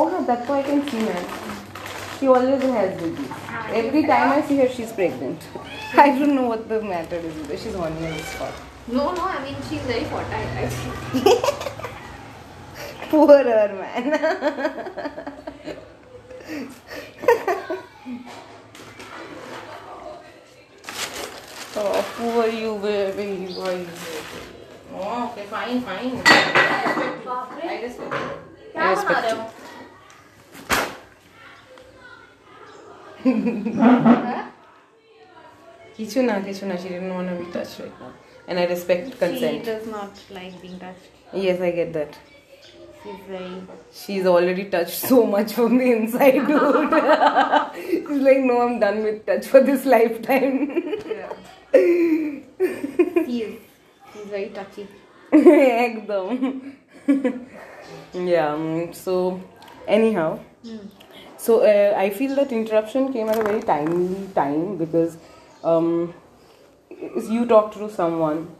Oh, that's why I can see her. She always has babies. Every time I see her, she's pregnant. I don't know what the matter is with her. She's hormonal as fuck. No, no, I mean, she's very fertile. Poor her, man. oh, poor you, baby. Boy. Oh, okay, fine, fine. I respect. I respect you. I respect you. কিছু না কিছু না she didn't want to be touched right now and I respect She consent does not like being touched. yes I get that She's very. she's already touched so much from the inside dude she's like no I'm done with touch for this lifetime Yeah. She is. She's very touchy. ekdam yeah um, so anyhow so uh, I feel that interruption came at a very timely time because um, you talked to someone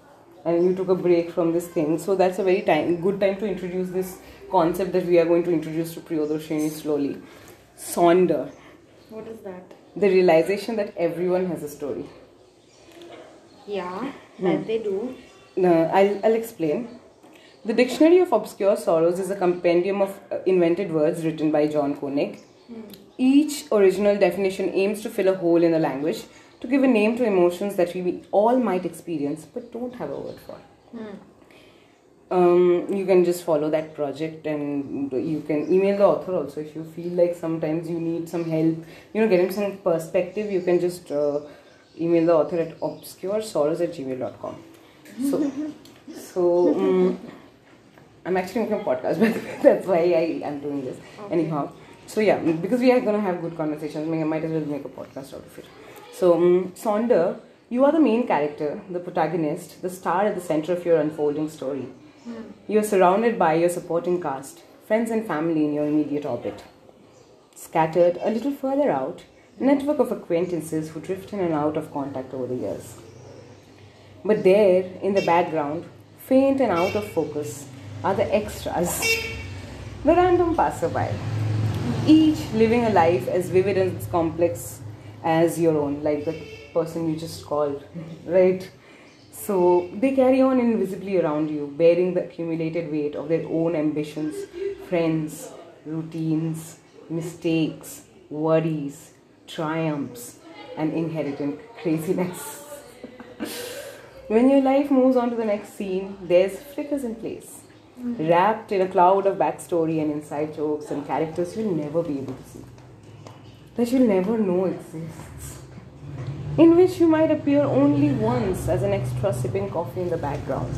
and you took a break from this thing. So that's a very time, good time to introduce this concept that we are going to introduce to Priyodarshini slowly. Sonder, What is that? the realization that everyone has a story. Yeah, that they do. No, I'll, I'll explain. The Dictionary of Obscure Sorrows is a compendium of uh, invented words written by John Koenig. Each original definition aims to fill a hole in the language to give a name to emotions that we all might experience but don't have a word for. Um, you can just follow that project and you can email the author also if you feel like sometimes you need some help, you know, getting some perspective, you can just uh, email the author at obscuresorrows at gmail.com. So, so um, I'm actually making a podcast, but that's why I am doing this. Anyhow, so yeah, because we are gonna have good conversations, I might as well make a podcast out of it. So, um, Sonder, you are the main character, the protagonist, the star at the center of your unfolding story. You are surrounded by your supporting cast, friends and family in your immediate orbit. Scattered a little further out, a network of acquaintances who drift in and out of contact over the years. But there, in the background, faint and out of focus, are the extras, the random passerby, each living a life as vivid and as complex as your own, like the person you just called, right? So they carry on invisibly around you, bearing the accumulated weight of their own ambitions, friends, routines, mistakes, worries, triumphs, and inherent craziness. when your life moves on to the next scene, there's flickers in place, wrapped in a cloud of backstory and inside jokes and characters you'll never be able to see, that you'll never know exists. In which you might appear only once as an extra sipping coffee in the background,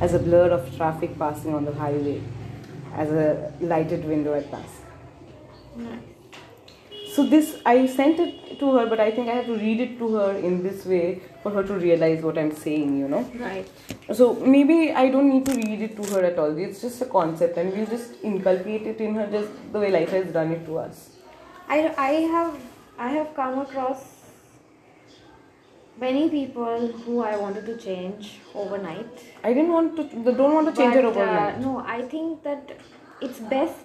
as a blur of traffic passing on the highway, as a lighted window at dusk. So this I sent it to her, but I think I have to read it to her in this way for her to realize what I'm saying, you know. Right. So maybe I don't need to read it to her at all. It's just a concept, and we'll just inculcate it in her just the way life has done it to us. I, I have I have come across many people who I wanted to change overnight. I didn't want to. They Don't want to change her But, uh, overnight. no, I think that it's best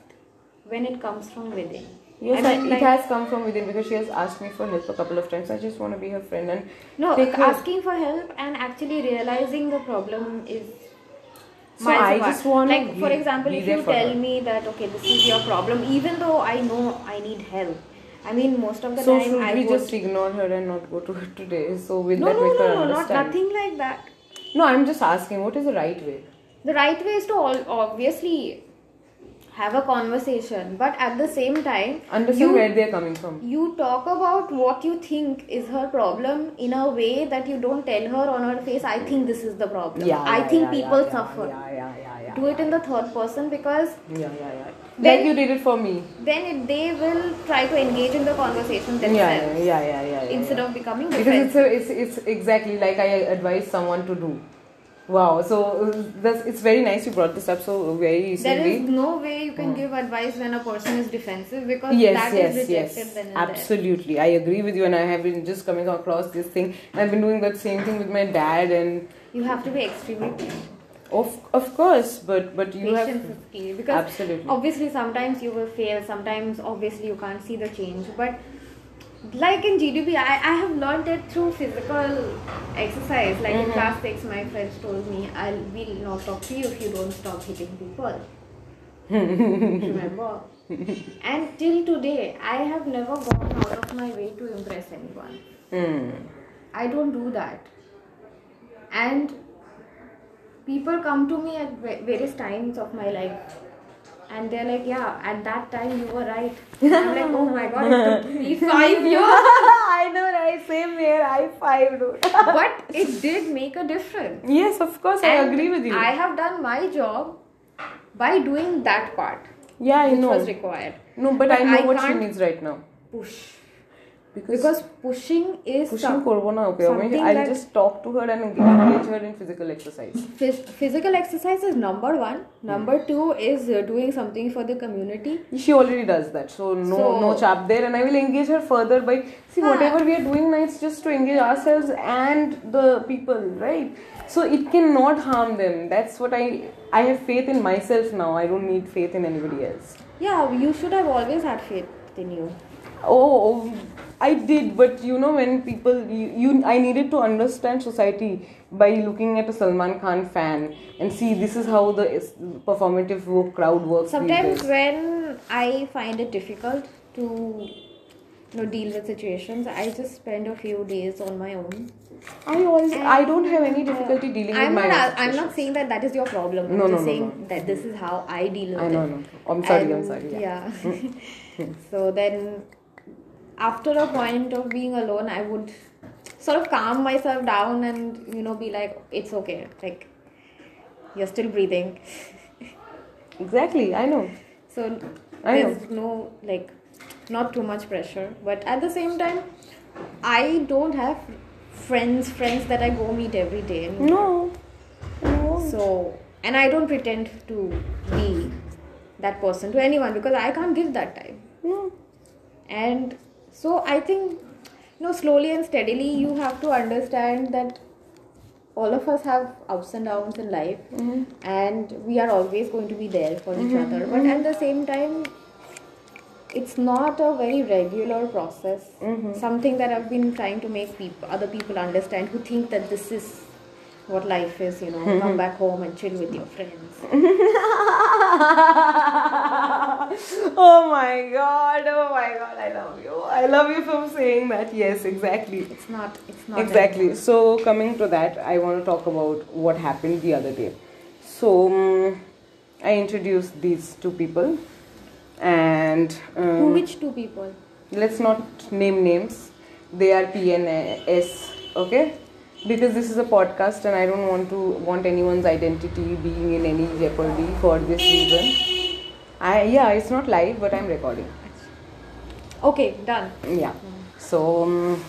when it comes from within. Yes, I I mean, it has come from within because she has asked me for help a couple of times. I just want to be her friend and No, asking for help and actually realizing the problem is. So I apart. just wanna like for example, if you tell her. me that okay, this is your problem, even though I know I need help. I mean, most of the So time should I we just ignore her and not go to her today? So will no, that no, make no, her no, not understand? nothing like that. No, I'm just asking. What is the right way? The right way is to all, obviously have a conversation, but at the same time, Understand you, where they're coming from. you talk about what you think is her problem in a way that you don't tell her on her face. I think this is the problem. Yeah, I yeah, think yeah, people yeah, suffer. Yeah, yeah, yeah, yeah. Do it in the third person because Yeah, yeah, yeah. Then- like you did it for me. then it, they will try to engage in the conversation themselves yeah, yeah, yeah, yeah. yeah, instead of becoming because it's, a, it's it's exactly like I advise someone to do. Wow, so uh, that's it's very nice you brought this up so very There recently. is no way you can give advice when a person is defensive because yes that is yes rejected yes then and there. absolutely i agree with you and i have been just coming across this thing i've been doing that same thing with my dad and You have to be extremely patient. Of of course, but but you patience have is key because Absolutely. obviously sometimes you will fail sometimes obviously you can't see the change but like in gdp i, I have learned it through physical exercise like in Mhm. class 6 my friends told me i will not talk to you if you don't stop hitting people remember and till today i have never gone out of my way to impress anyone Hmm. I don't do that. And people come to me at various times of my life and they're like, Yeah, at that time you were right. I'm like, Oh my god, it took me five years. I know, right? Same here. I five, dude. But it did make a difference. yes, of course, I agree with you. I have done my job by doing that part, yeah, I which know. was required. No, but, But I know I what she needs right now. Push because, because pushing is pushing okay I mean, i'll just talk to her and engage her in physical exercise. Phys- physical exercise is number one. Number hmm. two is uh, doing something for the community. She already does that. So no so, no chap there. And i will engage her further by see huh. whatever we are doing now it's just to engage ourselves and the people right? So it cannot harm them. That's what i i have faith in myself now. I don't need faith in anybody else. Yeah you should have always had faith in you. Oh, oh I did, but you know when people you, you I needed to understand society by looking at a Salman Khan fan and see this is how the performative wo- crowd works. Sometimes when I find it difficult to you know, deal with situations, I just spend a few days on my own. I always I don't have any And, uh, difficulty dealing I'm with my not. own I'm not saying that that is your problem. I'm No, just no, no, saying no. that this is how I deal with I it. know, no. I'm sorry, I'm sorry. Yeah. Yeah. so then, after a point of being alone, I would sort of calm myself down and you know be like, it's okay. Like you're still breathing. Exactly, I know. So I know. there's no like not too much pressure. But at the same time, I don't have friends friends that I go meet every day. anymore. No. No. So and I don't pretend to be that person to anyone because I can't give that time. No. And so I think you know slowly and steadily you have to understand that all of us have ups and downs in life Mhm. and we are always going to be there for each other but at the same time it's not a very regular process Mhm. something that i've been trying to make people other people understand who think that this is what life is you know come back home and chill with your friends oh my god, oh my god, I love you. I love you for saying that. Yes, exactly. it's not it's not Exactly. So, coming to that, I want to talk about what happened the other day. So, um, I introduced these two people, and um, who which two people let's not name names. They are PNS, okay? Because this is a podcast, and I don't want to want anyone's identity being in any jeopardy for this reason. I yeah, it's not live, but I'm recording. okay done Yeah. So um,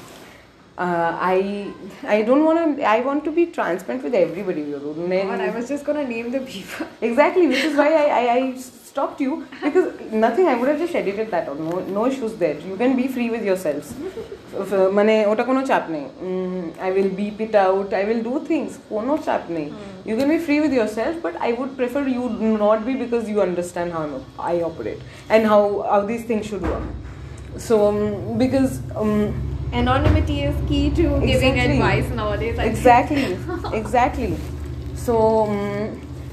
uh, I I don't want to. I want to be transparent with everybody. God, i was just gonna name the people Exactly, which is why I, I, I stopped you because nothing. I would have just edited that out. No, no issues there. You can be free with yourselves. মানে ওটা কোনো চাপ নেই I will beep it out I will do things কোনো চাপ নেই you can be free with your self but I would prefer you not be because you understand how I operate and how how this things should work so because anonymity is key to giving Exactly. advice nowadays I think. exactly exactly so um,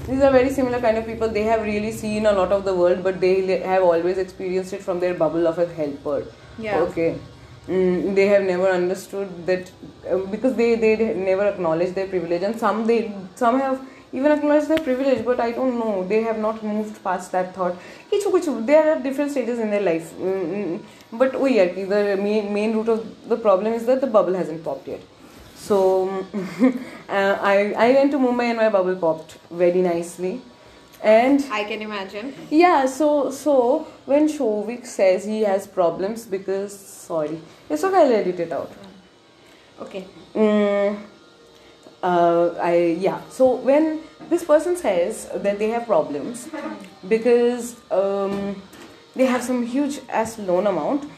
these are very similar kind of people. They have really seen a lot of the world but they have always experienced it from their bubble of a helper. Yeah. okay. Mm, they have never understood that um, because they they never acknowledge their privilege and some they some have even acknowledged their privilege but i don't know. They have not moved past that thought. Kichu kichu they are different stages in their life. Mm, mm, but oh yeah the main, main root of the problem is that the bubble hasn't popped yet so uh, I, I went to Mumbai and my bubble popped very nicely. And I can imagine. yeah, so so when Shovik says he has problems because sorry, it's okay, I'll edit it out. Okay. Mm, uh, I yeah. So when this person says that they have problems because um, they have some huge ass loan amount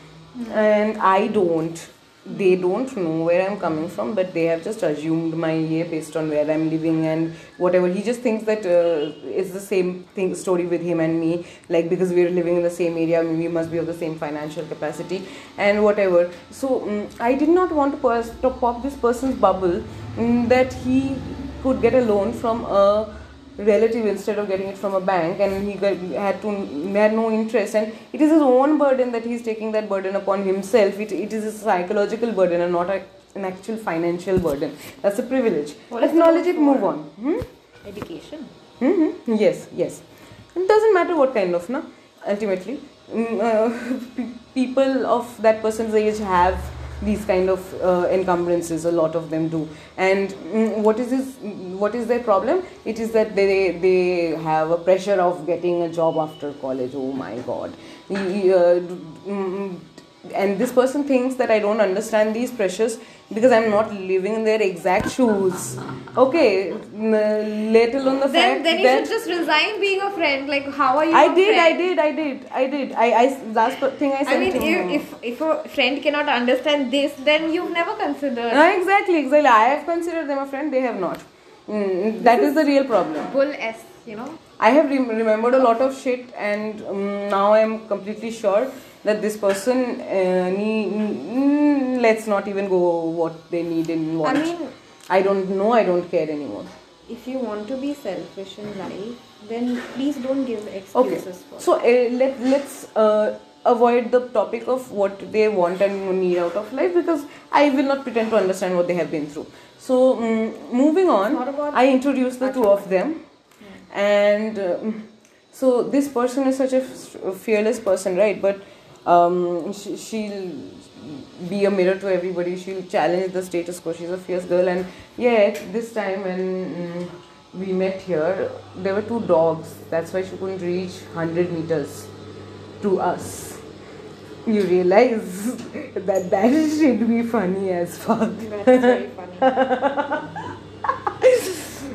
and I don't, they don't know where I'm coming from, but they have just assumed my year based on where I'm living and whatever. He just thinks that uh, it's the same thing story with him and me, like because we're living in the same area, we must be of the same financial capacity and whatever. So um, I did not want to, pers- to pop this person's bubble um, that he could get a loan from a relative instead of getting it from a bank and he got, had to had no interest and it is his own burden that he's taking that burden upon himself it, it is a psychological burden and not a, an actual financial burden that's a privilege What is acknowledge it move on hmm? Education. Mm-hmm. Yes, yes. It doesn't matter what kind of, na. Ultimately, Mm, uh, people of that person's age have these kind of uh, encumbrances. A lot of them do. And mm, what is this? What is their problem? It is that they they have a pressure of getting a job after college. Oh my God. Uh, mm, and this person thinks that I don't understand these pressures because I'm not living in their exact shoes. Okay, let alone the Then, fact then you should just resign being a friend. Like, how are you? I did, I did, I did, I did. I, I last thing I said. I mean, if, if if a friend cannot understand this, then you've never considered Ah, exactly, exactly. I have considered them a friend. They have not. Mm, that is the real problem. bull s. You know. I have rem- remembered a lot of shit, and um, now I'm completely sure that this person uh, need, mm, let's not even go what they need and what. I mean, I don't know. I don't care anymore. if you want to be selfish in life, then please don't give Okay. excuses for. So uh, let let's uh, avoid the topic of what they want and need out of life because I will not pretend to understand what they have been through. So mm moving on, I introduced the two of them, and um, so this person is such a f- fearless person, right? But um, she, she'll be a mirror to everybody. She'll challenge the status quo. She's a fierce girl, and yet this time when mm, we met here, there were two dogs. That's why she couldn't reach hundred meters to us. You realize that that should be funny as fuck. That's very funny.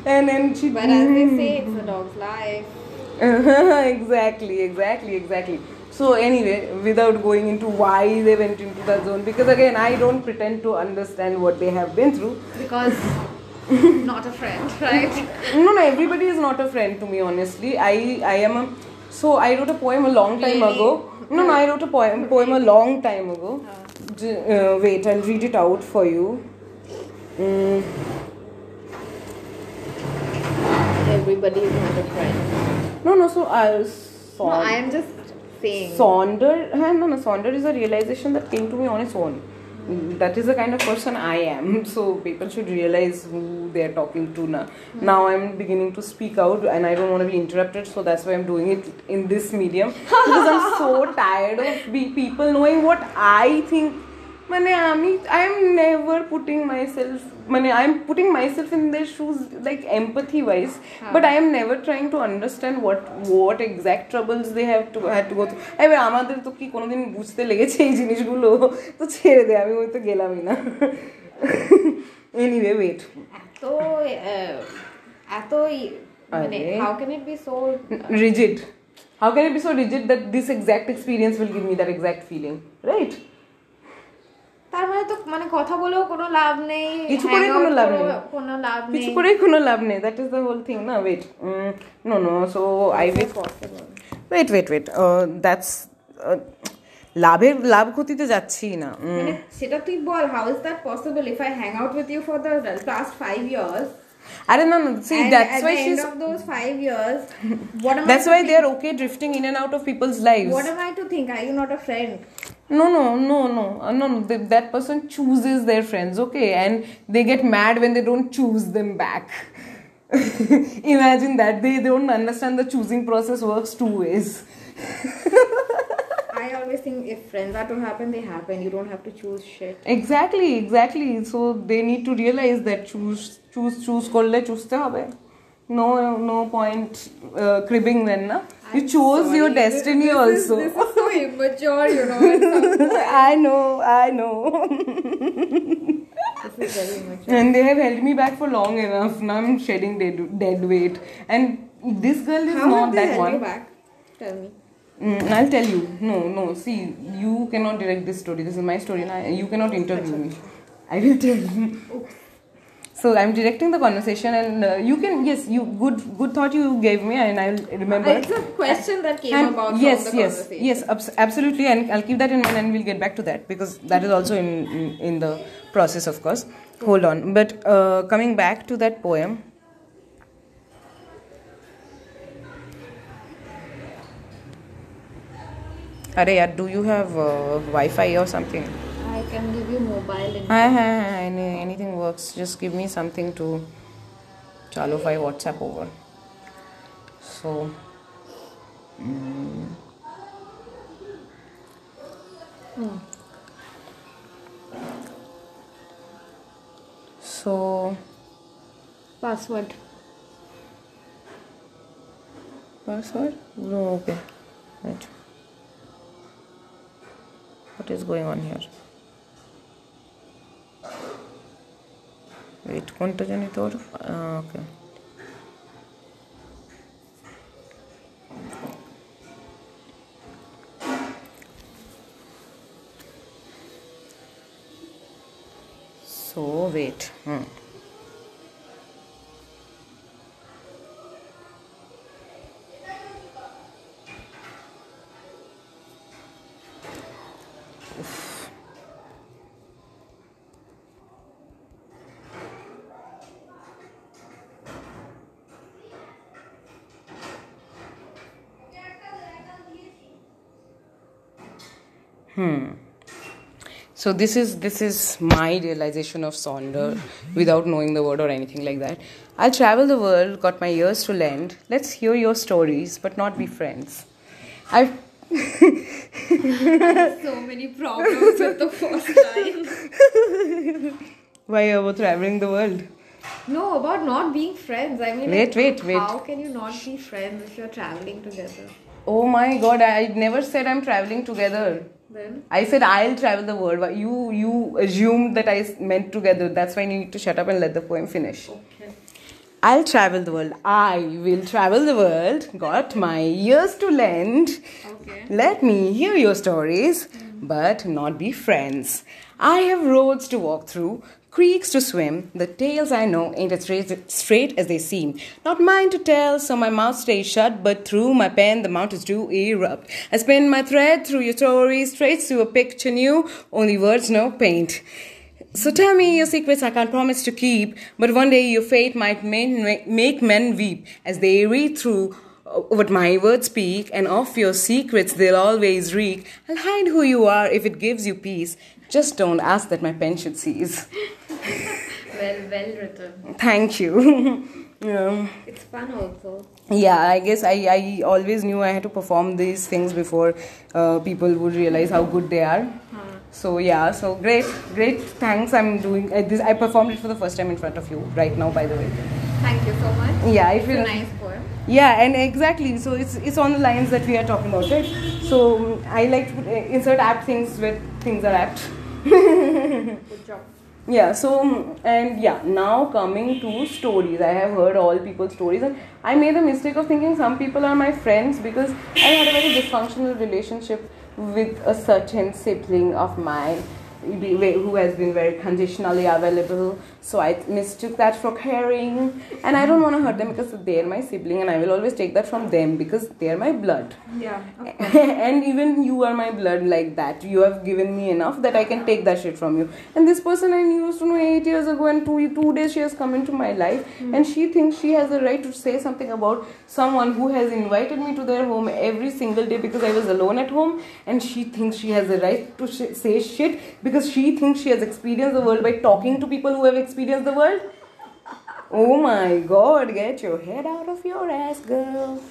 And then she. But as they say, it's a dog's life. exactly, exactly, exactly. So anyway, without going into why they went into that zone, because again, I don't pretend to understand what they have been through. Because not a friend, right? No, no, everybody is not a friend to me. Honestly, I, I am a. So I wrote a poem a long time Really? ago. No, no, I wrote a poem, poem a long time ago. Uh, wait, I'll read it out for you. Mm, Everybody is not a friend. no, no. So I'll. No. I am just saying. Sonder, no, no, Sonder is a realization that came to me on its own. That is the kind of person I am. So people should realize who they are talking to now. Now I'm beginning to speak out and I don't want to be interrupted, so that's why I'm doing it in this medium. Because I'm so tired of be- people knowing what I think. মানে আমি I am never putting myself মানে I am putting myself in their shoes like empathy wise but I am never trying to understand what what exact troubles they have to have to go through এবার আমাদের তো কি কোনোদিন বুঝতে লেগেছে এই জিনিসগুলো তো ছেড়ে দে আমি ওই তো গেলামই না এনিওয়ে ওয়েট এত আহ, এত ই- মানে আরে। how can it be so rigid how can it be so rigid that this exact experience will give me that exact feeling right তার মানে তো মানে কথা বলেও কোনো লাভ নেই কিছু করে কোনো লাভ নেই। কোনো লাভ কিছু নেই। করেই কোনো লাভ নেই that is the whole thing না? Wait no no so I will wait wait wait that's লাভের লাভ ক্ষতিতে যাচ্ছি না মানে সেটা তুই বল how is that possible if I hang out with you for the last five years আরে না না see and end of those five years what am I why to they are okay drifting in and out of people's lives what am I to think? Are you not a friend? No, no, no, no, uh, no, no. Th- that person chooses their friends, okay, and they get mad when they don't choose them back. Imagine that they don't understand the choosing process works two ways. I always think if friends are to happen they happen you don't have to choose shit Exactly, exactly. So they need to realize that choose, choose, choose করলে চুজতে হবে. no, no point uh, cribbing then, na? You chose your Sorry, this- destiny this also. is, this is so immature you know I know, I know. this is very immature and they have held me back for long enough. Now I'm shedding dead, dead weight. And this girl is how not that held one. you back tell me Mm, I'll tell you. No, no. See, you cannot direct this story. This is my story, and I, you cannot interview me. I will tell you. So I'm directing the conversation, and uh, you can. Yes, you good good thought you gave me, and I'll remember. It's a question that came And about yes, from the yes, conversation. yes, abs- absolutely, and I'll keep that in mind, and we'll get back to that because that is also in in, in the process, of course. Hold on, but uh, coming back to that poem. Are do you have uh, Wi-Fi or something? I can give you mobile any, anything works. Just give me something to Chalofy WhatsApp over. So, mm. so password. password? No, okay. Wait. What is going on here? Wait, কোনটা জানি তোর ওকে So wait. Hmm. So this is this is my realization of Sonder without knowing the word or anything like that. I'll travel the world, got my ears to lend. Let's hear your stories, but not be friends. I've So many problems with the first line. why about traveling the world? No, about not being friends. I mean, Wait, like, wait, wait. How can you not be friends if you're traveling together? Oh my god, I never said I'm traveling together. Then I said I'll travel the world. but You you assumed that I meant together. That's why you need to shut up and let the poem finish. okay. I'll travel the world. I will travel the world. Got my ears to lend. Okay. Let me hear your stories, but not be friends. I have roads to walk through, creeks to swim. The tales I know ain't as straight, as they seem. Not mine to tell, so my mouth stays shut, but through my pen the mountains do erupt. I spin my thread through your stories, straight to a picture new, only words, no paint. So tell me your secrets I can't promise to keep, but one day your fate might make men weep as they read through uh, what my words speak, and of your secrets they'll always reek. I'll hide who you are if it gives you peace. Just don't ask that my pen should cease. Well, well written. Thank you. yeah. It's fun also. yeah, I guess I, I always knew I had to perform these things before uh, people would realize how good they are. So yeah, so great, great. Thanks. I'm doing uh, this. I performed it for the first time in front of you right now, by the way. Thank you so much. Yeah, I It's feel a nice poem. Yeah, and exactly. So it's it's on the lines that we are talking about, right? So I like to put, uh, insert apt things where things are apt. Good job. Yeah. So um, and yeah, now coming to stories. I have heard all people's stories, and I made the mistake of thinking some people are my friends because I had a very dysfunctional relationship with a certain sibling of mine who has been very conditionally available. So I mistook that for caring, and I don't want to hurt them because they're my sibling, and I will always take that from them because they're my blood. Yeah. and even you are my blood like that. You have given me enough that I can take that shit from you. And this person I used to know eight years ago, and two two days she has come into my life, hmm. and she thinks she has the right to say something about someone who has invited me to their home every single day because I was alone at home, and she thinks she has the right to sh- say shit because she thinks she has experienced the world by talking to people who have experienced the world. Oh my god, get your head out of your ass, girl.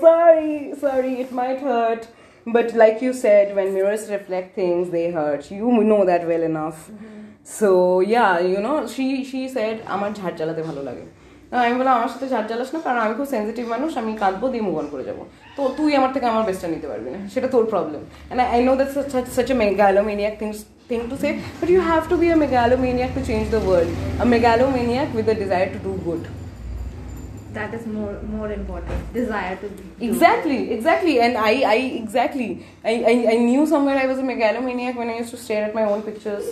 sorry, sorry, it might hurt. But like you said, when mirrors reflect things, they hurt. You know that well enough. So yeah, you know, she she said, আমার ঝাড় জ্বালাতে ভালো লাগে আমি বললাম আমার সাথে ঝাড় জ্বালাস না কারণ আমি খুব সেন্সিটিভ মানুষ আমি কাঁদবো দিয়ে মুভ অন করে যাবো তো তুই আমার থেকে আমার বেস্টটা নিতে পারবি না সেটা তোর problem and I no that's such a megalomaniac thing thing to say but you have to be a megalomaniac to change the world a megalomaniac with a desire to do good that is more more important. Desire to do Exactly, exactly, and I, I exactly, I, I, I knew somewhere I was a megalomaniac when I used to stare at my own pictures.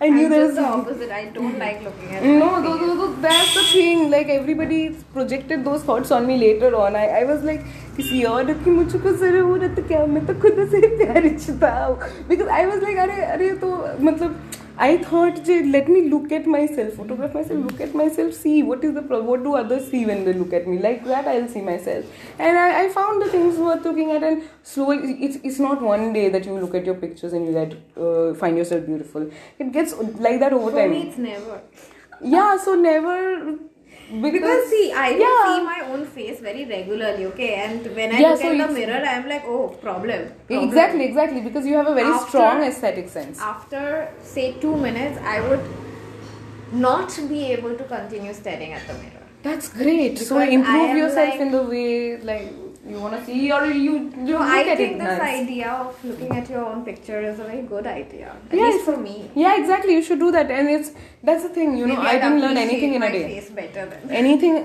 I knew I'm there just was the opposite. I don't like looking at. no, my tho- face. tho- tho- that's the thing. Like everybody projected those thoughts on me later on. I, I was like, किसी और की मुझको जरूरत क्या मैं तो खुद से प्यार चाहता हूँ because I was like अरे अरे तो मतलब I thought let me look at myself photograph myself look at myself see what is the pro- what do others see when they look at me. Like that I'll see myself. And I, I found the things worth looking at and slowly it's, it's not one day that you look at your pictures and you get uh, find yourself beautiful. It gets like that over For time. me, it's never. yeah so never because, Because see, I yeah. see my own face very regularly, okay? And when I Yeah, look so in the mirror, I'm like, oh, problem. problem. exactly exactly because you have a very After- strong aesthetic sense After say two minutes, I would not be able to continue staring at the mirror. that's great so Because I improve yourself like- in the way like you want to see or you, you No, look I at think this nice. idea of looking at your own picture is a very good idea. At Yeah, least for me. yeah exactly you should do that and it's that's the thing you know i I'd didn't learn anything in a my day face better than anything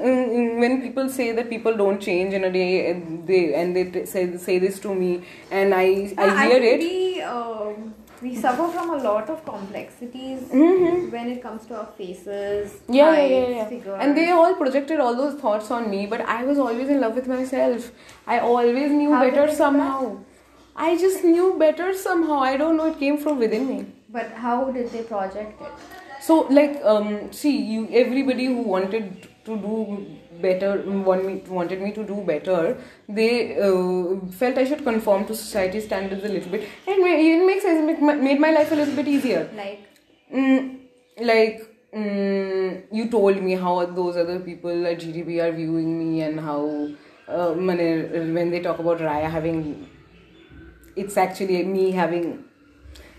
when people say that people don't change in a day and they and they say say this to me and i i hear it We, um, we suffer from a lot of complexities Mhm. when it comes to our faces, yeah, yeah, yeah, yeah. figures. And they all projected all those thoughts on me, but I was always in love with myself. I always knew How better somehow. I just knew better somehow. I don't know. It came from within me. But how did they project it? So, like, um, see, you everybody who wanted to do better, want me, wanted me to do better, they uh, felt I should conform to society standards a little bit. And it makes sense. It made my life a little bit easier. Like, Mm, like mm, you told me how those other people at GDP are viewing me and how uh, when they talk about Raya having it's actually me having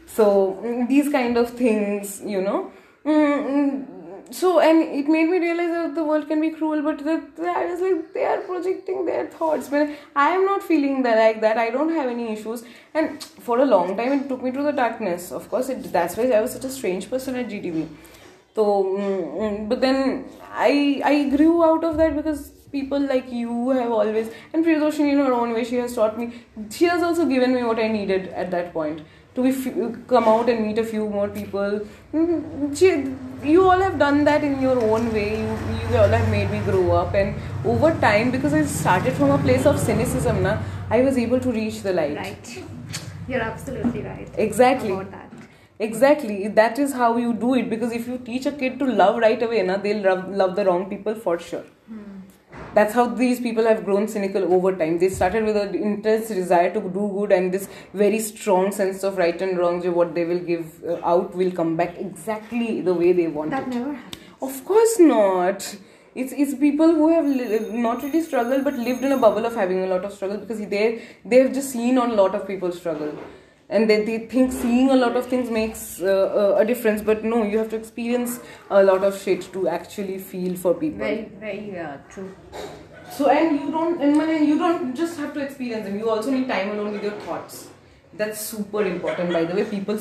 so mm, these kind of things you know mm, so and it made me realize that the world can be cruel but that that i was like they are projecting their thoughts. But i am not feeling that like that. I don't have any issues. And for a long time it took me to the darkness. Of course it, that's why i was such a strange person at gtv so mm, mm, but then i i grew out of that because people like you have always and Priyadoshini in her own way she has taught me she has also given me what i needed at that point to come out and meet a few more people Mm, you all have done that in your own way you, you all have made me grow up and over time because i started from a place of cynicism na i was able to reach the light right. You're absolutely right. exactly About that. Exactly, that is how you do it because if you teach a kid to love right away, na, they'll love, love the wrong people for sure. That's how these people have grown cynical over time. They started with an intense desire to do good and this very strong sense of right and wrong. What they will give uh, out will come back exactly the way they want That it. never happened. Of course not. It's, it's people who have li- not really struggled but lived in a bubble of having a lot of struggle because they they have just seen on a lot of people struggle and they, they think seeing a lot of things makes uh, uh, a difference but no you have to experience a lot of shit to actually feel for people Very, very uh, true. so and you don't and you don't just have to experience them. You also need time alone with your thoughts. That's super important. By the way, people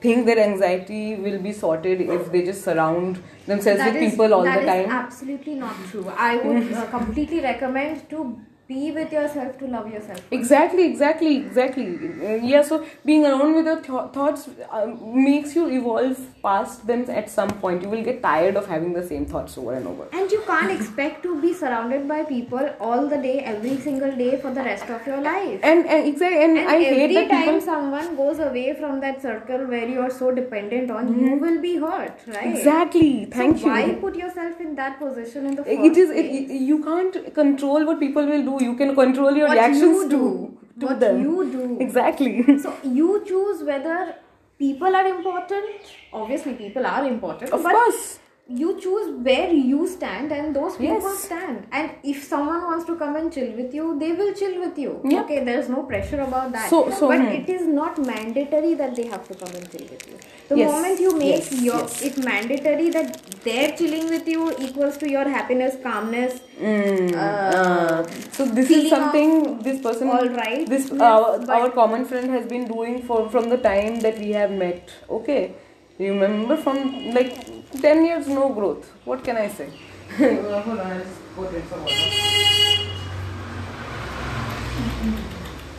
think their anxiety will be sorted if they just surround themselves That with is- people all that the is time. absolutely not true. I would uh, completely recommend to be with yourself to love yourself. Exactly, exactly, exactly. Uh, yeah, so being alone with your th- thoughts uh, makes you evolve past them at some point. You will get tired of having the same thoughts over and over. And you can't expect to be surrounded by people all the day, every single day for the rest of your life. And, and exactly, and, And I hate every that time someone goes away from that circle where you are so dependent on, you will be hurt, right? Mm-hmm. Exactly. Thank so you. Why put yourself in that position in the first it is place? it- you can't control what people will do you can control your What reactions you to, do. to What them you do. exactly So you choose whether people are important. Obviously, people are important. of but course you choose where you stand and those people Yes. stand. And if someone wants to come and chill with you they will chill with you. Yeah. okay there's no pressure about that. So- so, but hmm. it is not mandatory that they have to come and chill with you. The Yes, moment you make yes, your yes. it mandatory that their chilling with you equals to your happiness calmness Mm, Uh, uh, so this is something this person all right. this our, our common friend has been doing for from the time that we have met. Okay remember from like 10 years no growth what can i say hold on i'll go drink some water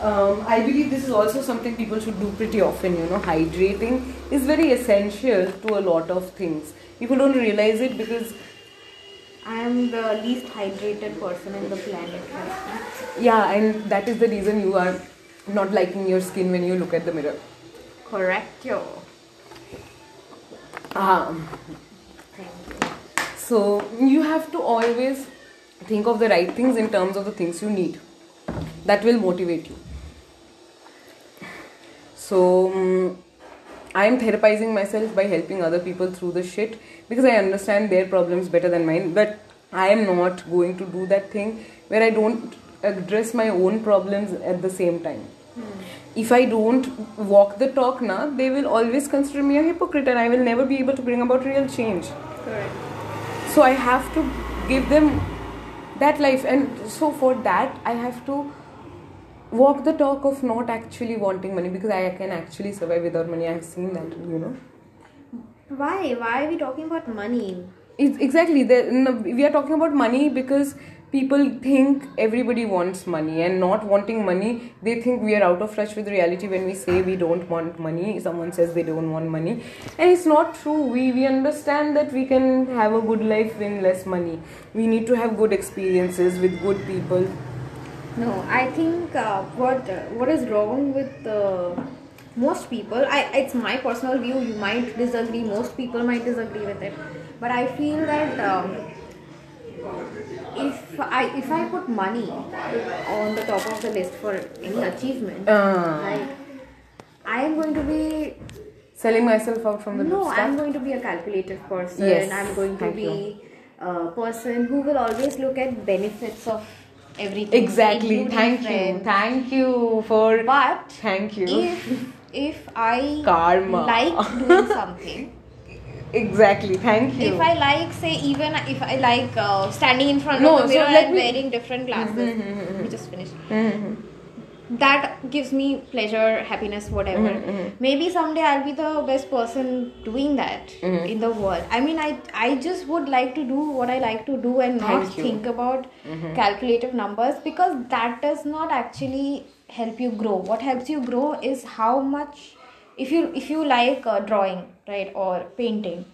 um, I believe this is also something people should do pretty often. You know, hydrating is very essential to a lot of things. People don't realize it because, I am the least hydrated person in the planet right now. yeah, and that is the reason you are not liking your skin when you look at the mirror. Correct, yo. Um, so you have to always think of the right things in terms of the things you need. That will motivate you. So mm, I am therapizing myself by helping other people through the shit because I understand their problems better than mine. But I am not going to do that thing where I don't address my own problems at the same time. If I don't walk the talk now, they will always consider me a hypocrite and I will never be able to bring about real change Correct. so i have to give them that life and so for that i have to walk the talk of not actually wanting money because i can actually survive without money i've seen that you know Why? Why are we talking about money? it's exactly the, we are talking about money because people think everybody wants money and not wanting money they think we are out of touch with reality when we say we don't want money someone says they don't want money and it's not true we we understand that we can have a good life in less money we need to have good experiences with good people No, I think uh, what uh, what is wrong with uh, most people. I it's my personal view. You might disagree. Most people might disagree with it, but I feel that um, if I if I put money on the top of the list for any achievement, uh, like I am going to be selling myself out from the no. I'm going to be a calculative person. Yes, I'm going to be a person who will always look at benefits of everything. exactly thank you thank you for But thank you if if I Karma. like doing something, exactly thank you if I like say even if I like uh, standing in front No, of the so mirror let and me- wearing different glasses, let me just finish. Mhm. That gives me pleasure, happiness, whatever. Mm-hmm, Maybe someday I'll be the best person doing that Mm-hmm. in the world. I mean, I I just would like to do what I like to do and not. Mm-hmm. think about calculative numbers because that does not actually help you grow. What helps you grow is how much if you if you like uh, drawing right or painting.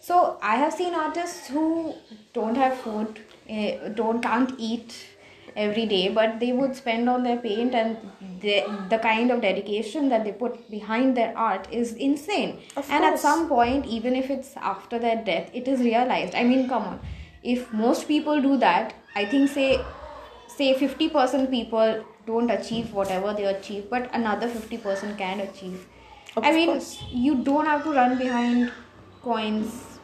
So I have seen artists who don't have food, eh, don't can't eat every day, but they would spend on their paint and the, the kind of dedication that they put behind their art is insane. And at some point, even if it's after their death, it is realized. I mean, come on, if most people do that, I think say say 50% people don't achieve whatever they achieve, but another 50% can achieve. Of I mean, course. you don't have to run behind coins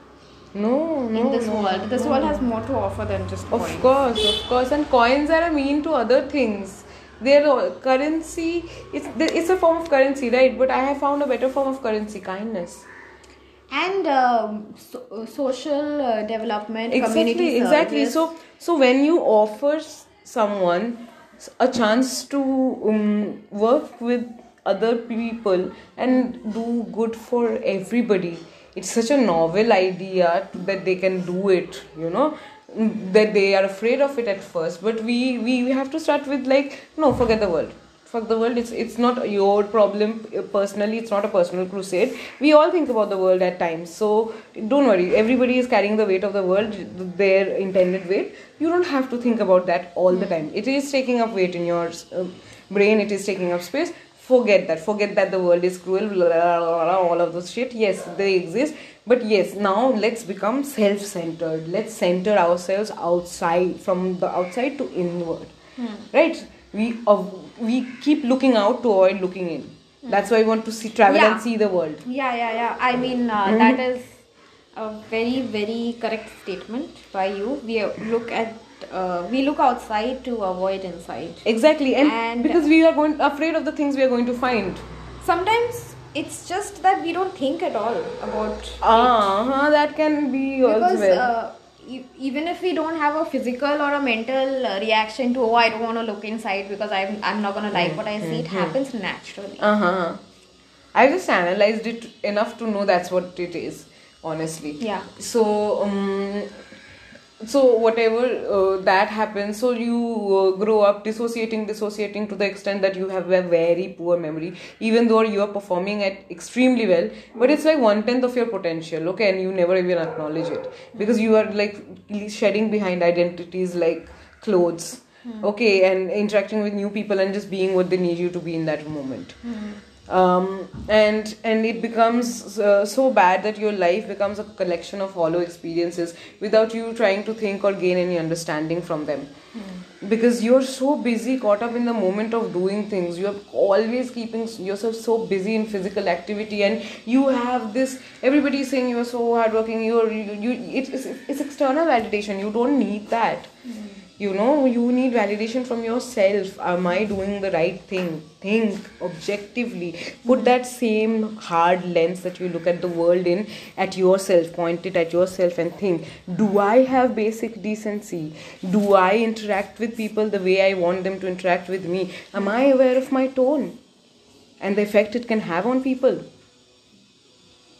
no no in this no, world. This no, world has more to offer than just coins. Of course, of course, and coins are a mean to other things. Their currency, it's it's a form of currency, right? But I have found a better form of currency, kindness. And um, so, uh, social uh, development, Exactly, community exactly. service. So, so when you offer someone a chance to um, work with other people and do good for everybody, it's such a novel idea that they can do it. You know Mm, that they are afraid of it at first, but we we, we have to start with like no, forget the world. Fuck the world. It's it's not your problem uh, personally. It's not a personal crusade. We all think about the world at times. So don't worry. Everybody is carrying the weight of the world, their intended weight. You don't have to think about that all the time. It is taking up weight in your uh, brain. It is taking up space. Forget that. Forget that the world is cruel. Blah, blah, blah, all of those shit. Yes, they exist. But yes, now let's become self-centered. Let's center ourselves outside, from the outside to inward. Right? We uh, we keep looking out to avoid looking in. That's why we want to see travel Yeah. and see the world. Yeah, yeah, yeah. I mean, uh, Mm-hmm. that is a very, very correct statement by you. We look at, uh, we look outside to avoid inside. Exactly, and, And- because we are going afraid of the things we are going to find. Sometimes it's just that we don't think at all about Ah, that can be also because well. uh, e- even if we don't have a physical or a mental uh, reaction to oh I don't want to look inside because I'm I'm not gonna like what I see, it happens naturally. Uh huh. I just analyzed it enough to know that's what it is. Honestly. Yeah. So um, so whatever uh, that happens so you uh, grow up dissociating dissociating to the extent that you have a very poor memory even though you are performing at extremely well but it's like one tenth of your potential okay and you never even acknowledge it. Because you are like shedding behind identities like clothes okay and interacting with new people and just being what they need you to be in that moment um, and and it becomes uh, so bad that your life becomes a collection of hollow experiences without you trying to think or gain any understanding from them. Because you're so busy caught up in the moment of doing things. You're always keeping yourself so busy in physical activity and you have this everybody is saying you're so hardworking you're you, you it's, it's external validation. You don't need that you know you need validation from yourself. Am i doing the right thing? Think objectively. Put that same hard lens that you look at the world in at yourself point it at yourself and think do i have basic decency? Do i interact with people the way i want them to interact with me? Am i aware of my tone and the effect it can have on people?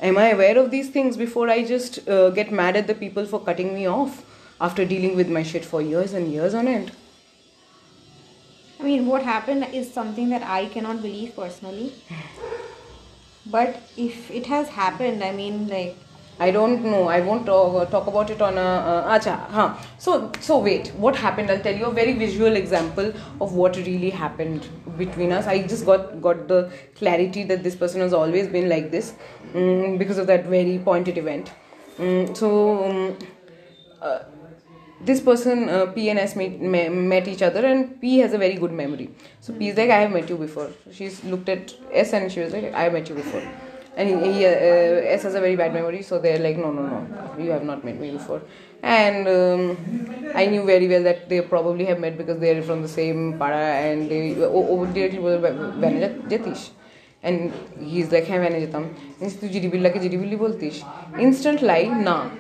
Am i aware of these things before i just uh, get mad at the people for cutting me off after dealing with my shit for years and years on end. I mean, what happened is something that I cannot believe personally. But if it has happened, I mean, like, I don't know. I won't talk, talk about it on a. Uh, acha, huh. So, so wait. What happened? I'll tell you a very visual example of what really happened between us. I just got got the clarity that this person has always been like this um, because of that very pointed event. Um, so, um, uh, this person uh, P and S met, met each other, and P has a very good memory. So P is like, I have met you before. She's looked at S and she was like, I have met you before. And he, he uh, S has a very bad memory, so they're like, no, no, no, you have not met me before. And um, I knew very well that they probably have met because they're from the same para, and they oh, directly was Jatish. And he's like, hey, Vanijatam. And he's like, Jiribilla ke Jiribili boltish. Instant lie, nah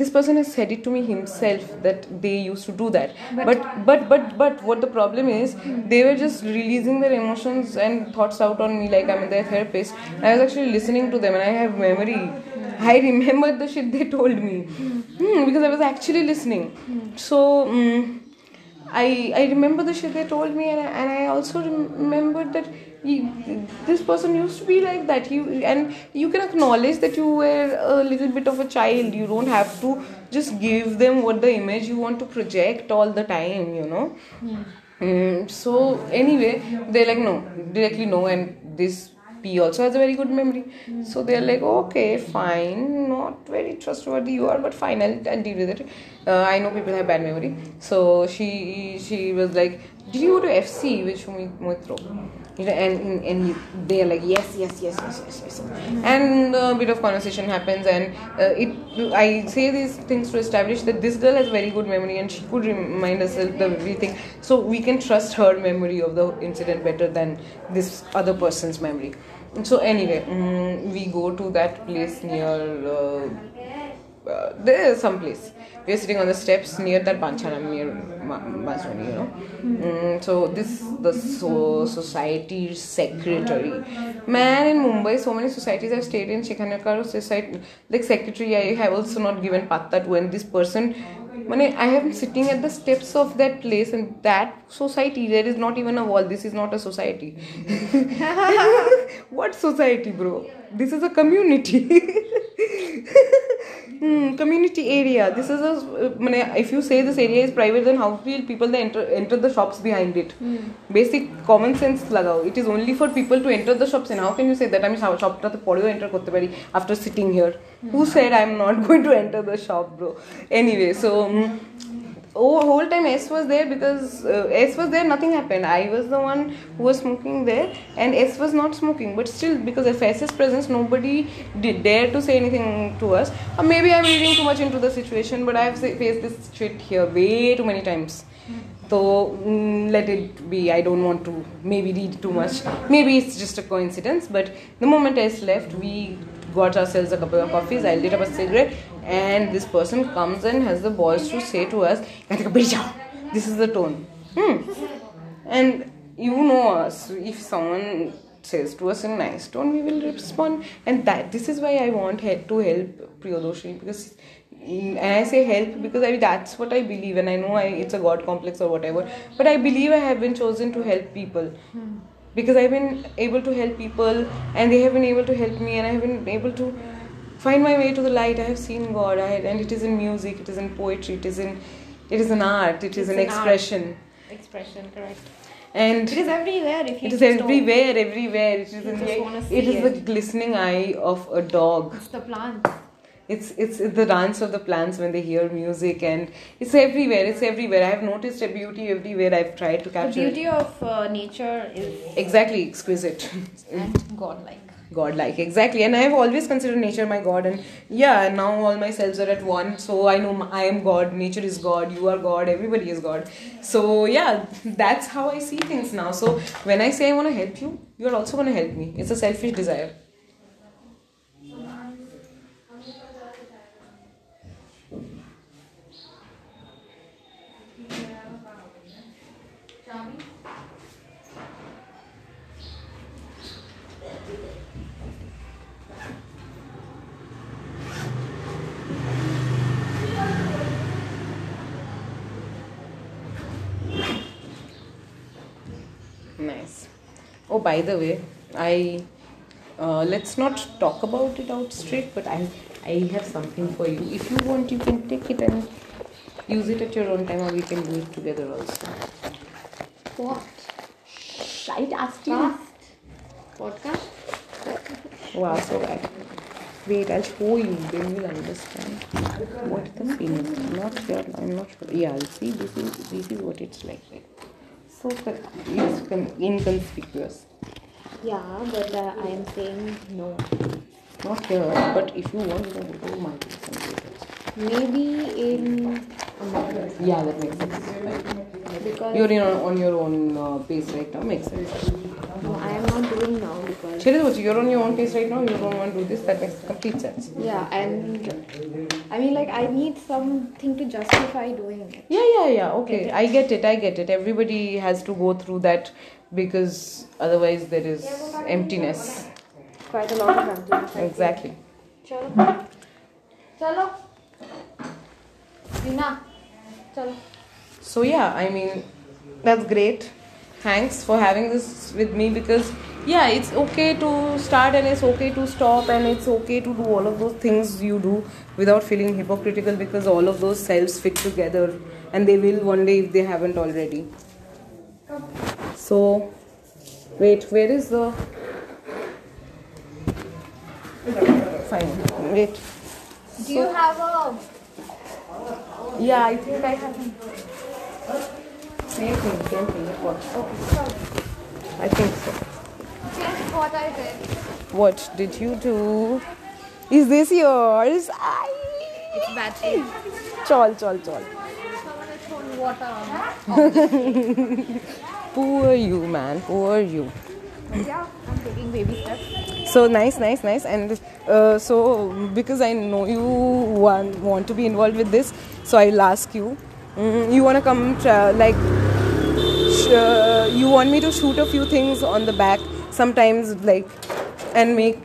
this person has said it to me himself that they used to do that. But but but but, but what the problem is they were just releasing their emotions and thoughts out on me like i'm their therapist. I was actually listening to them and i have memory. I remember the shit they told me. Hmm, because i was actually listening. So um, I, I remember the shit they told me and, i, and I also remembered that this person used to be like that you and you can acknowledge that you were a little bit of a child you don't have to just give them what the image you want to project all the time you know mm. Mm, so anyway they're like no directly no and this P also has a very good memory. Mm. So they're like, okay, fine, not very trustworthy you are, but fine, I'll, I'll deal with it. Uh, I know people have bad memory. So she she was like, did you go to FC Shumi Moitro? You know, and and they're like yes, yes, yes, yes, yes, yes, and a bit of conversation happens, and uh, it. I say these things to establish that this girl has very good memory, and she could remind herself the everything, so we can trust her memory of the incident better than this other person's memory. So anyway, um, we go to that place near. Uh, uh, there is some place. We are sitting on the steps near that Pancharam near Masoni, you know. Mm, so this the so society secretary. Man in Mumbai, so many societies I've stayed in. Shekhanakar society like secretary. I have also not given patta to when this person. মানে I am sitting at the steps of that place and that society. There is not even a wall. This is not a society. what society, bro? This is a community. Hmm, community area. This is a. mean, if you say this area is private, then how will people they enter enter the shops behind it? Hmm. Basic common sense lagao. It is only for people to enter the shops, and how can you say that? I mean, shopta to poriyo enter korte pari after sitting here. Who said I'm not going to enter the shop, bro? Anyway, so. Oh whole time s was there because uh, s was there nothing happened. I was the one who was smoking there and s was not smoking. But still because of s's presence nobody did dare to say anything to us. Or maybe i'm reading too much into the situation but i've faced this shit here way too many times. So mm, let it be. I don't want to maybe read too much. Maybe it's just a coincidence but the moment s left we got ourselves a couple of coffees i lit up a cigarette and this person comes and has the balls to say to us, this is the tone. Hmm. And you know us, if someone says to us in nice tone, we will respond. And that this is why I want to help Priyadoshi because and I say help because I that's what I believe and I know I, it's a God complex or whatever. But I believe I have been chosen to help people. Because I've been able to help people and they have been able to help me and I have been able to find my way to the light. I have seen God I, and it is in music, it is in poetry, it is in it is an art, it is It's an an art. expression. Expression, correct. And It is everywhere if you it is everywhere, everywhere. It is in just the, it the glistening eye of a dog. It's the plant. It's it's the dance of the plants when they hear music, and it's everywhere. It's everywhere. I have noticed a beauty everywhere. I've tried to capture. The beauty of uh, nature is. Exactly, exquisite, and godlike. godlike. Exactly, and I have always considered nature my god, and yeah, now all my selves are at one. So I know I am God. Nature is God. You are God. Everybody is God. So yeah, that's how I see things now. So when I say I want to help you, you are also going to help me. It's a selfish desire. Nice. Oh, by the way, I uh, let's not talk about it out straight, but I I have something for you. If you want, you can take it and use it at your own time, or we can do it together also. What? I asked Cast? Podcast? Wow, so bad. Wait, I'll show you. Then you'll understand what the feeling is. I'm not sure. I'm not sure. Yeah, I'll see, this is this is what it's like. So it's con- inconspicuous. Yeah, but uh, I am saying no. Not here, but if you want, you can go to my place and do it. Maybe in a month. Yeah, that makes sense. Because You're in on, on your own uh, pace right now. Makes sense. no, I am not doing now because you're on your own pace right now. You don't want to do this. That makes complete sense. yeah, and I mean like I need something to justify doing it. Yeah, yeah, yeah. Okay, I get it. I get it. Everybody has to go through that because otherwise there is emptiness. Quite a lot of emptiness. Exactly. Chalo. Chalo. Chalo. So yeah, I mean that's great. Thanks for having this with me because yeah, it's okay to start and it's okay to stop and it's okay to do all of those things you do without feeling hypocritical because all of those selves fit together and they will one day if they haven't already. So wait, where is the fine. Wait. Do you have a Yeah, I think I have same thing, same thing. What? I think so. guess what I did? What did you do? Is this yours? Ay. It's battery. Chol, chol, chol. Someone has thrown water on. Poor you, man. Poor you. Yeah, I'm taking baby steps. So nice, nice, nice. And uh, so because I know you want, want to be involved with this, so I'll ask you. Mm, you want to come, tra- like, sh- uh, you want me to shoot a few things on the back sometimes, like, and make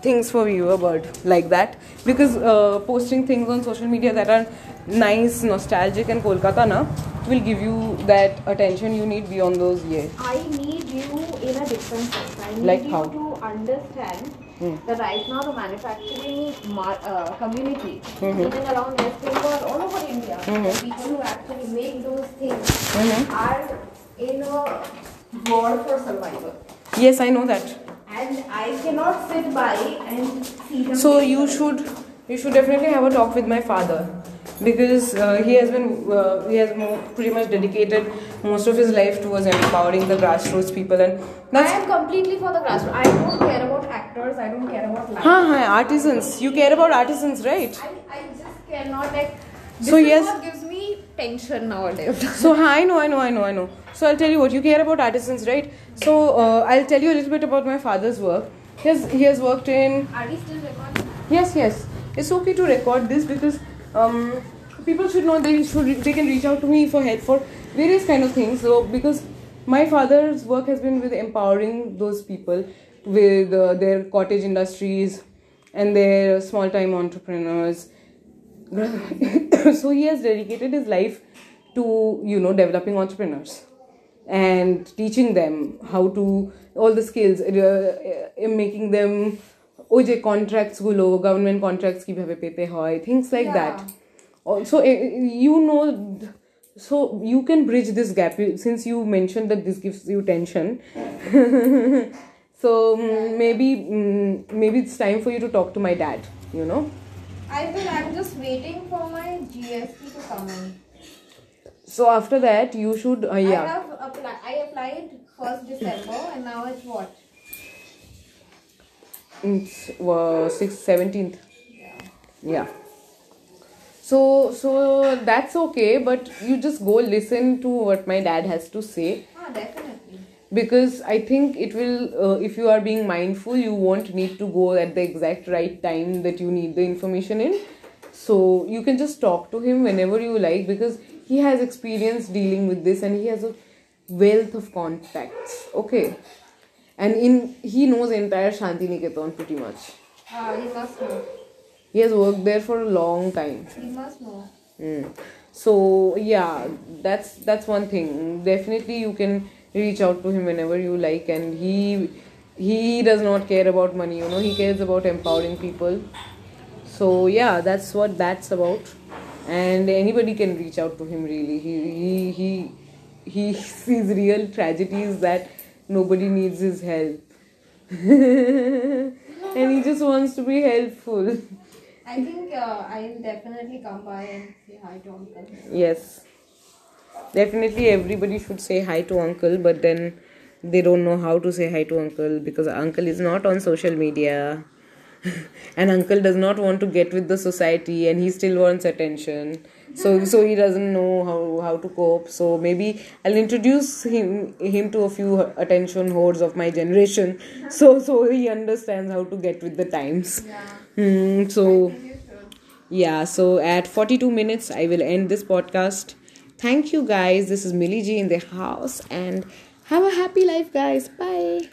things for viewer bird like that because uh, posting things on social media that are nice nostalgic and kolkata na will give you that attention you need beyond those years I need you in a different sense. I need Like you how? to understand Hmm. that right now the manufacturing mar- uh, community, Mhm. even around West Bengal, all over India, Mhm. the people who actually make those things Mhm. are in a war for survival. yes i know that And I cannot sit by and see them. So you should you should definitely have a talk with my father because uh, he has been uh, he has pretty much dedicated most of his life towards empowering the grassroots people and I that's am completely for the grassroots. I don't care about actors. I don't care about life. huh, huh, artisans you care about artisans right I, I just cannot like. So yes- what gives me tension nowadays. so I know I know I know I know so I'll tell you what you care about artisans right so uh, I'll tell you a little bit about my father's work he has, he has worked in Are we still recording? Yes, yes. It's okay to record this because um, people should know they should they can reach out to me for help for various kind of things. So because my father's work has been with empowering those people with uh, their cottage industries and their small time entrepreneurs so he has dedicated his life to you know developing entrepreneurs and teaching them how to all the skills uh, uh, making them ওই যে contracts গুলো government contracts কিভাবে পেতে হয় things like Yeah. That also eh, you know so you can bridge this gap you, since you mentioned that this gives you tension so mm, maybe mm, maybe it's time for you to talk to My dad you know I will. I'm just waiting for my GST to come in. so after that you should uh, I have applied. I applied first December, and now it's what? it's uh, 6 17th Yeah. yeah so so that's okay but you just go listen to what my dad has to say Ah, definitely. Because i think it will uh, if you are being mindful you won't need to go at the exact right time that you need the information in so you can just talk to him whenever you like because he has experience dealing with this and he has a wealth of contacts okay and in he knows entire shanti niketan pretty much Ah, he must know. he has worked there for a long time He must know. Mm. So yeah, that's that's one thing. Definitely, you can reach out to him whenever you like, and he he does not care about money. You know, he cares about empowering people. So yeah, that's what that's about. And anybody can reach out to him. Really, he he he he sees real tragedies that nobody needs his help, and he just wants to be helpful. I think uh, I'll definitely come by and say hi to uncle. Yes. Definitely everybody should say hi to uncle, but then they don't know how to say hi to uncle because uncle is not on social media. and uncle does not want to get with the society and he still wants attention. So so he doesn't know how, how to cope. So maybe I'll introduce him him to a few attention hordes of my generation. So so he understands how to get with the times. Yeah. Hmm, so yeah, so at 42 minutes, I will end this podcast. Thank you, guys. This is Millie G in the house, and have a happy life, guys. Bye.